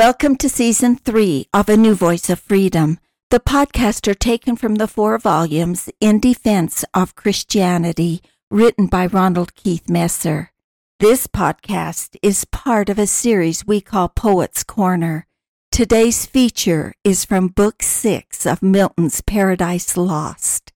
Welcome to season three of A New Voice of Freedom, the podcast are taken from the four volumes In Defense of Christianity, written by Ronald Keith Messer. This podcast is part of a series we call Poets Corner. Today's feature is from Book Six of Milton's Paradise Lost.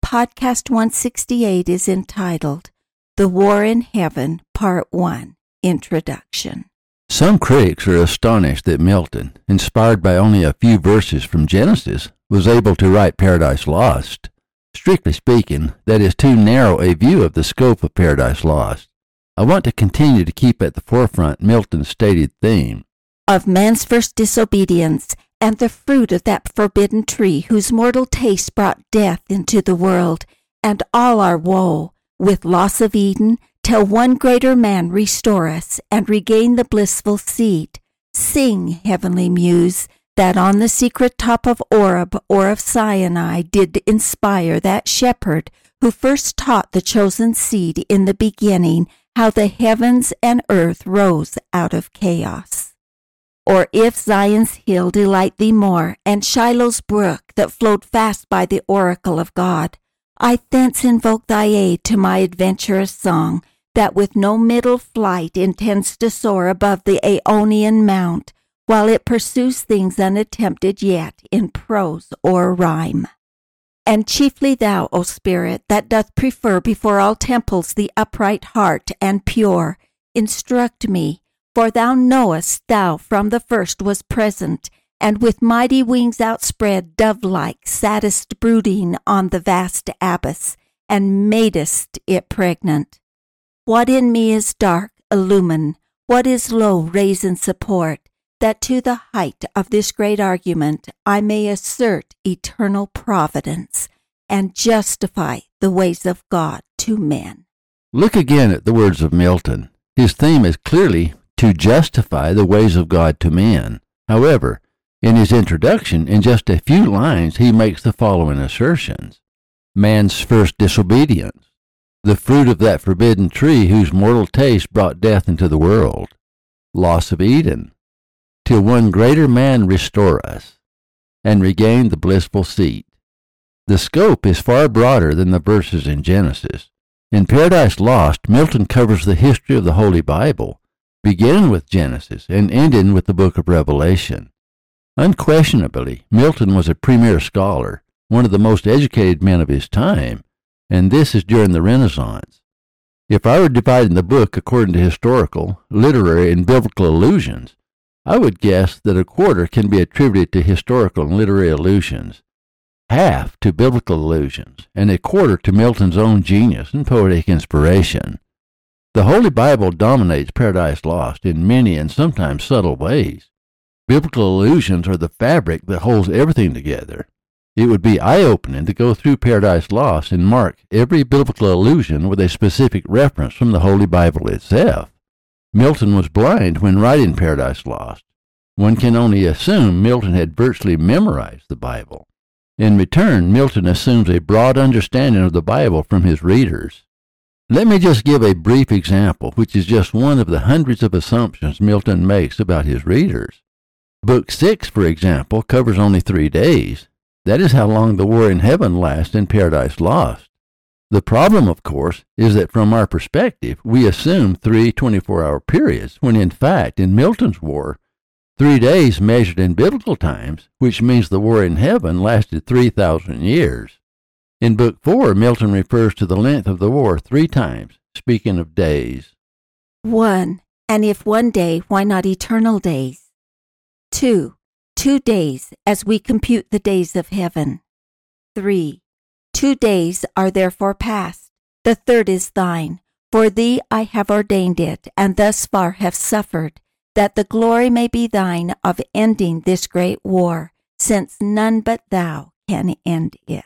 Podcast 168 is entitled The War in Heaven, Part 1 Introduction. Some critics are astonished that Milton, inspired by only a few verses from Genesis, was able to write Paradise Lost. Strictly speaking, that is too narrow a view of the scope of Paradise Lost. I want to continue to keep at the forefront Milton's stated theme of man's first disobedience and the fruit of that forbidden tree whose mortal taste brought death into the world, and all our woe, with loss of Eden, till one greater man restore us and regain the blissful seat. Sing, heavenly muse, that on the secret top of Oreb or of Sinai did inspire that shepherd who first taught the chosen seed in the beginning how the heavens and earth rose out of chaos. Or if Zion's hill delight thee more, and Siloa's brook that flowed fast by the oracle of God, I thence invoke thy aid to my adventurous song, that with no middle flight intends to soar above the Aonian mount, while it pursues things unattempted yet in prose or rhyme. And chiefly thou, O Spirit, that doth prefer before all temples the upright heart and pure, instruct me, for thou knowest thou from the first was present, and with mighty wings outspread, dove like, sattest brooding on the vast abyss, and madest it pregnant. What in me is dark, illumine, what is low, raise and support, that to the height of this great argument I may assert eternal providence and justify the ways of God to men. Look again at the words of Milton. His theme is clearly to justify the ways of God to men. However, in his introduction, in just a few lines, he makes the following assertions Man's first disobedience, the fruit of that forbidden tree whose mortal taste brought death into the world, loss of Eden, till one greater man restore us, and regain the blissful seat. The scope is far broader than the verses in Genesis. In Paradise Lost, Milton covers the history of the Holy Bible, beginning with Genesis and ending with the book of Revelation. Unquestionably, Milton was a premier scholar, one of the most educated men of his time, and this is during the Renaissance. If I were dividing the book according to historical, literary, and biblical allusions, I would guess that a quarter can be attributed to historical and literary allusions, half to biblical allusions, and a quarter to Milton's own genius and poetic inspiration. The Holy Bible dominates Paradise Lost in many and sometimes subtle ways. Biblical allusions are the fabric that holds everything together, it would be eye opening to go through Paradise Lost and mark every biblical allusion with a specific reference from the Holy Bible itself. Milton was blind when writing Paradise Lost. One can only assume Milton had virtually memorized the Bible. In return, Milton assumes a broad understanding of the Bible from his readers. Let me just give a brief example, which is just one of the hundreds of assumptions Milton makes about his readers. Book 6, for example, covers only three days, that is how long the war in heaven lasts in Paradise Lost. The problem, of course, is that from our perspective, we assume three 24 hour periods, when in fact, in Milton's war, three days measured in biblical times, which means the war in heaven lasted 3,000 years. In Book 4, Milton refers to the length of the war three times, speaking of days. 1. And if one day, why not eternal days? 2 two days as we compute the days of heaven. 3. Two days are therefore past. The third is thine. For thee I have ordained it, and thus far have suffered, that the glory may be thine of ending this great war, since none but thou can end it.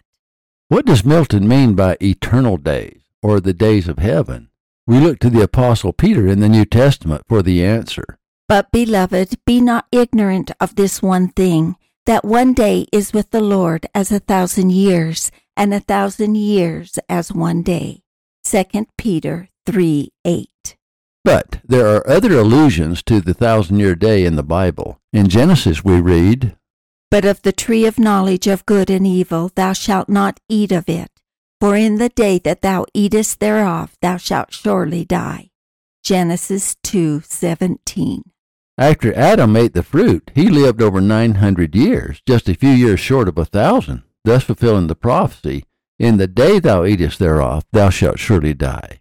What does Milton mean by eternal days, or the days of heaven? We look to the Apostle Peter in the New Testament for the answer. But, beloved, be not ignorant of this one thing, that one day is with the Lord as a thousand years, and a thousand years as one day. 2 Peter 3 8. But there are other allusions to the thousand year day in the Bible. In Genesis, we read, But of the tree of knowledge of good and evil thou shalt not eat of it, for in the day that thou eatest thereof thou shalt surely die. Genesis 2:17. After Adam ate the fruit, he lived over 900 years, just a few years short of a thousand, thus fulfilling the prophecy, In the day thou eatest thereof, thou shalt surely die.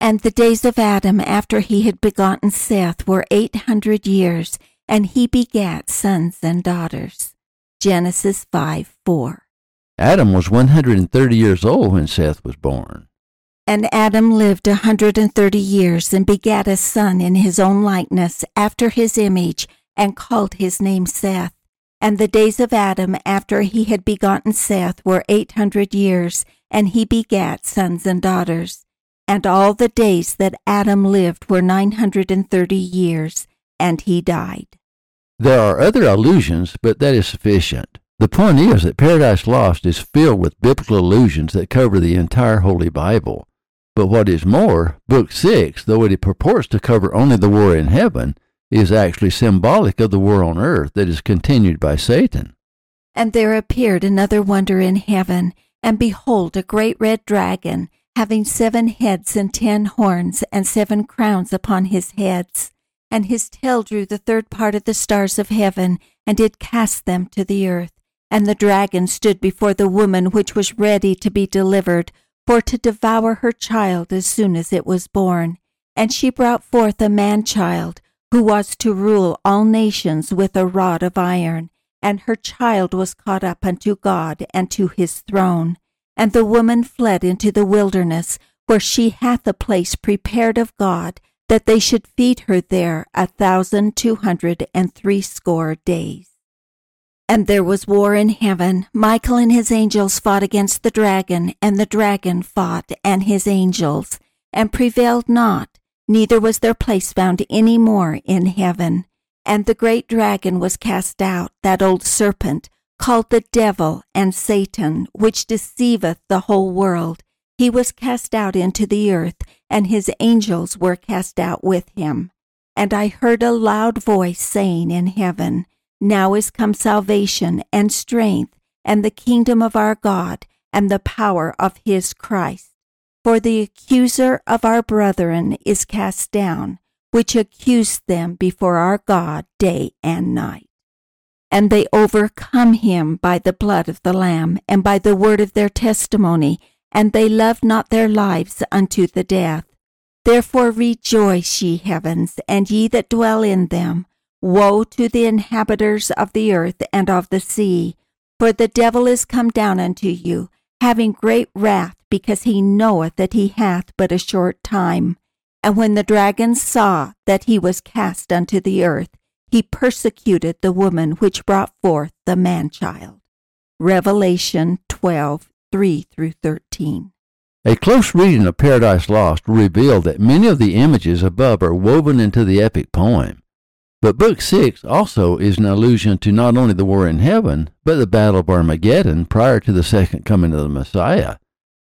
And the days of Adam after he had begotten Seth were eight hundred years, and he begat sons and daughters. Genesis 5 4. Adam was 130 years old when Seth was born. And Adam lived a hundred and thirty years, and begat a son in his own likeness, after his image, and called his name Seth. And the days of Adam after he had begotten Seth were eight hundred years, and he begat sons and daughters. And all the days that Adam lived were nine hundred and thirty years, and he died. There are other allusions, but that is sufficient. The point is that Paradise Lost is filled with biblical allusions that cover the entire Holy Bible. But what is more, Book 6, though it purports to cover only the war in heaven, is actually symbolic of the war on earth that is continued by Satan. And there appeared another wonder in heaven, and behold, a great red dragon, having seven heads and ten horns, and seven crowns upon his heads. And his tail drew the third part of the stars of heaven, and did cast them to the earth. And the dragon stood before the woman which was ready to be delivered, for to devour her child as soon as it was born. And she brought forth a man child, who was to rule all nations with a rod of iron. And her child was caught up unto God and to his throne. And the woman fled into the wilderness, where she hath a place prepared of God, that they should feed her there a thousand two hundred and threescore days. And there was war in heaven. Michael and his angels fought against the dragon, and the dragon fought and his angels, and prevailed not, neither was their place found any more in heaven. And the great dragon was cast out, that old serpent, called the devil and Satan, which deceiveth the whole world. He was cast out into the earth, and his angels were cast out with him. And I heard a loud voice saying in heaven, Now is come salvation and strength, and the kingdom of our God, and the power of his Christ. For the accuser of our brethren is cast down, which accused them before our God day and night and they overcome him by the blood of the Lamb and by the word of their testimony, and they loved not their lives unto the death. Therefore rejoice, ye heavens, and ye that dwell in them. Woe to the inhabitants of the earth and of the sea, for the devil is come down unto you, having great wrath, because he knoweth that he hath but a short time. And when the dragon saw that he was cast unto the earth, he persecuted the woman which brought forth the man child. Revelation 12 3 through 13. A close reading of Paradise Lost will reveal that many of the images above are woven into the epic poem. But Book 6 also is an allusion to not only the war in heaven, but the Battle of Armageddon prior to the second coming of the Messiah,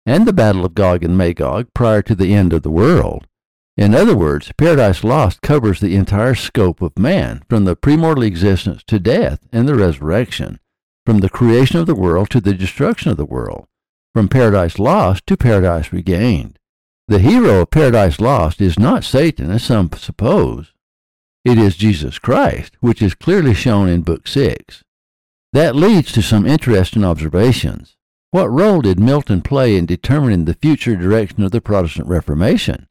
and the Battle of Gog and Magog prior to the end of the world. In other words, Paradise Lost covers the entire scope of man, from the premortal existence to death and the resurrection, from the creation of the world to the destruction of the world, from Paradise Lost to Paradise Regained. The hero of Paradise Lost is not Satan, as some suppose. It is Jesus Christ, which is clearly shown in Book 6. That leads to some interesting observations. What role did Milton play in determining the future direction of the Protestant Reformation?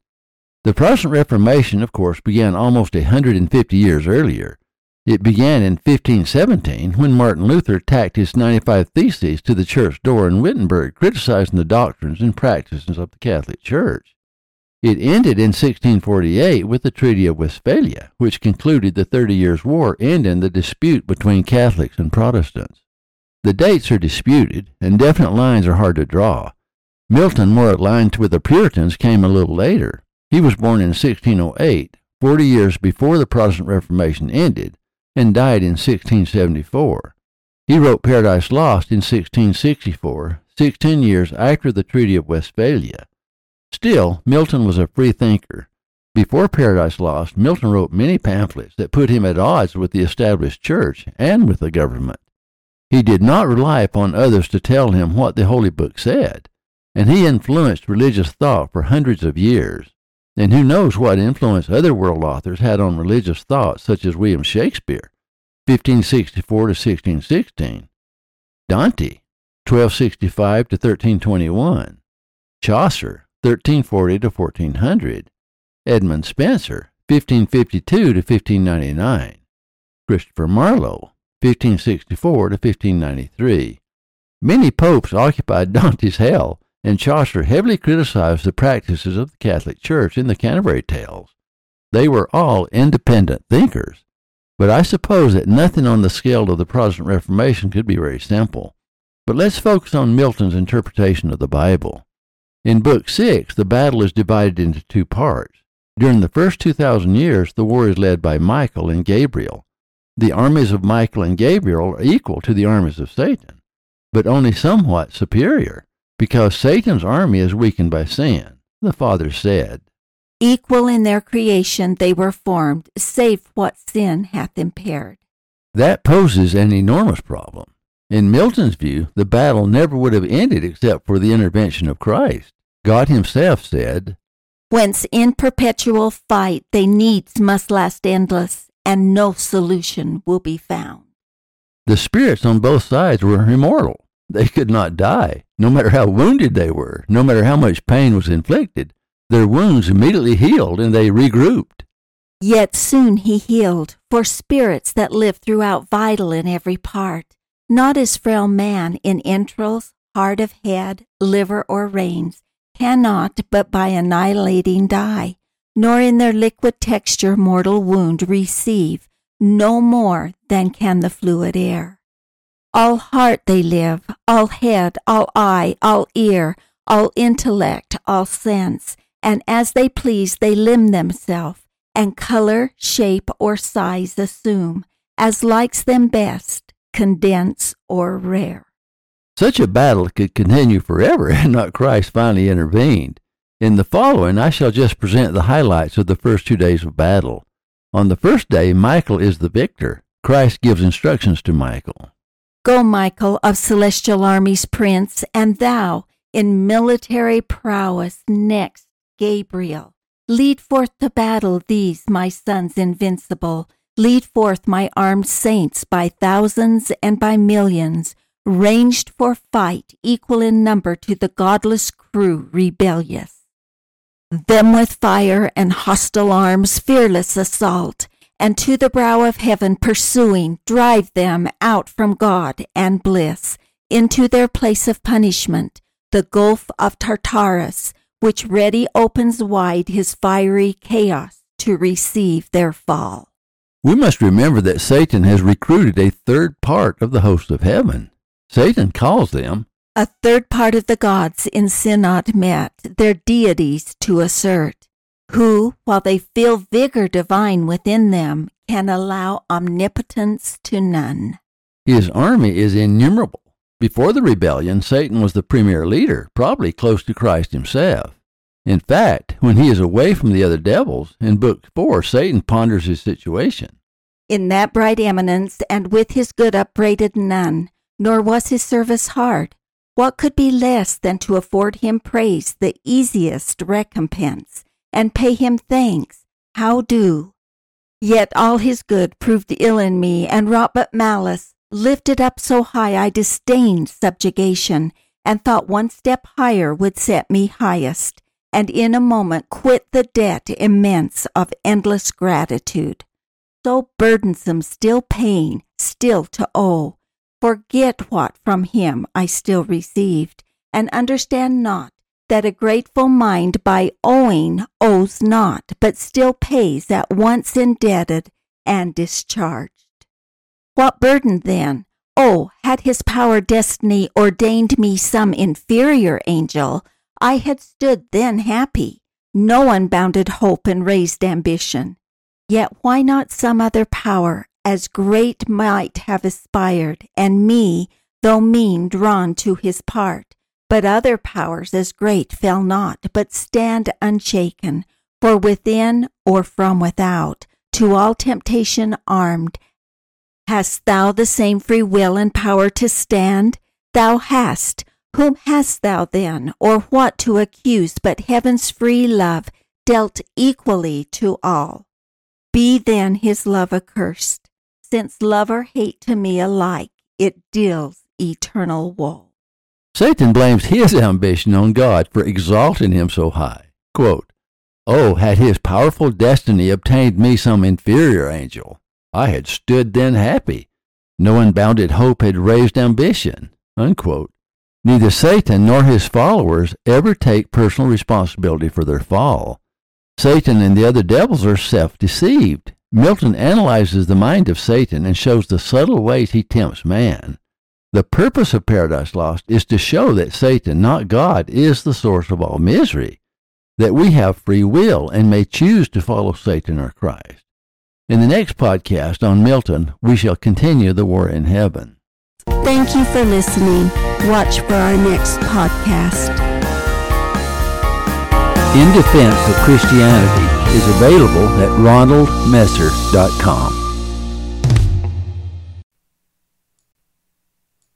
The Protestant Reformation, of course, began almost a 150 years earlier. It began in 1517 when Martin Luther tacked his 95 Theses to the church door in Wittenberg, criticizing the doctrines and practices of the Catholic Church. It ended in 1648 with the Treaty of Westphalia, which concluded the Thirty Years' War and ending the dispute between Catholics and Protestants. The dates are disputed, and definite lines are hard to draw. Milton, more aligned with the Puritans, came a little later. He was born in 1608, 40 years before the Protestant Reformation ended, and died in 1674. He wrote Paradise Lost in 1664, 16 years after the Treaty of Westphalia. Still, Milton was a free thinker. Before Paradise Lost, Milton wrote many pamphlets that put him at odds with the established church and with the government. He did not rely upon others to tell him what the Holy Book said, and he influenced religious thought for hundreds of years. And who knows what influence other world authors had on religious thought, such as William Shakespeare, 1564 to 1616, Dante, 1265 to 1321, Chaucer, 1340 to 1400, Edmund Spenser, 1552 to 1599, Christopher Marlowe, 1564 to 1593. Many popes occupied Dante's hell, and Chaucer heavily criticized the practices of the Catholic Church in the Canterbury Tales. They were all independent thinkers, but I suppose that nothing on the scale of the Protestant Reformation could be very simple. But let's focus on Milton's interpretation of the Bible. In Book 6, the battle is divided into two parts. During the first 2,000 years, the war is led by Michael and Gabriel. The armies of Michael and Gabriel are equal to the armies of Satan, but only somewhat superior, because Satan's army is weakened by sin. The Father said, Equal in their creation they were formed, save what sin hath impaired. That poses an enormous problem. In Milton's view, the battle never would have ended except for the intervention of Christ. God Himself said, Whence in perpetual fight they needs must last endless, and no solution will be found. The spirits on both sides were immortal. They could not die, no matter how wounded they were, no matter how much pain was inflicted. Their wounds immediately healed and they regrouped. Yet soon he healed, for spirits that live throughout vital in every part, not as frail man in entrails, heart of head, liver, or reins, cannot but by annihilating die, nor in their liquid texture mortal wound receive, no more than can the fluid air. All heart they live, all head, all eye, all ear, all intellect, all sense, and as they please they limn themselves, and color, shape, or size assume, as likes them best, condense or rare. Such a battle could continue forever had not Christ finally intervened. In the following, I shall just present the highlights of the first two days of battle. On the first day, Michael is the victor. Christ gives instructions to Michael. Go, Michael, of celestial armies, prince, and thou, in military prowess, next Gabriel. Lead forth to battle these, my sons invincible. Lead forth my armed saints by thousands and by millions, ranged for fight, equal in number to the godless crew rebellious. Them with fire and hostile arms, fearless assault, and to the brow of heaven pursuing, drive them out from God and bliss into their place of punishment, the gulf of Tartarus, which ready opens wide his fiery chaos to receive their fall. We must remember that Satan has recruited a third part of the host of heaven. Satan calls them a third part of the gods in synod met, their deities to assert, who, while they feel vigor divine within them, can allow omnipotence to none. His army is innumerable. Before the rebellion, Satan was the premier leader, probably close to Christ himself. In fact, when he is away from the other devils, in Book 4, Satan ponders his situation. In that bright eminence, and with his good upbraided none, nor was his service hard. What could be less than to afford him praise, the easiest recompense, and pay him thanks? How due? Yet all his good proved ill in me, and wrought but malice, Lifted up so high I disdained subjugation, and thought one step higher would set me highest, and in a moment quit the debt immense of endless gratitude. So burdensome still pain, still to owe, forget what from him I still received, and understand not that a grateful mind by owing owes not, but still pays at once indebted and discharged. What burden then? Oh, had his power destiny ordained me some inferior angel, I had stood then happy. No unbounded hope and raised ambition. Yet why not some other power as great might have aspired, and me, though mean, drawn to his part? But other powers as great fell not, but stand unshaken, For within or from without, to all temptation armed, hast thou the same free will and power to stand? Thou hast. Whom hast thou then, or what to accuse but heaven's free love dealt equally to all? Be then his love accursed, since love or hate to me alike it deals eternal woe. Satan blames his ambition on God for exalting him so high. Quote, Oh, had his powerful destiny obtained me some inferior angel, I had stood then happy. No unbounded hope had raised ambition. Unquote. Neither Satan nor his followers ever take personal responsibility for their fall. Satan and the other devils are self deceived. Milton analyzes the mind of Satan and shows the subtle ways he tempts man. The purpose of Paradise Lost is to show that Satan, not God, is the source of all misery, that we have free will and may choose to follow Satan or Christ. In the next podcast on Milton, we shall continue the war in heaven. Thank you for listening. Watch for our next podcast. In Defense of Christianity is available at ronaldmesser.com.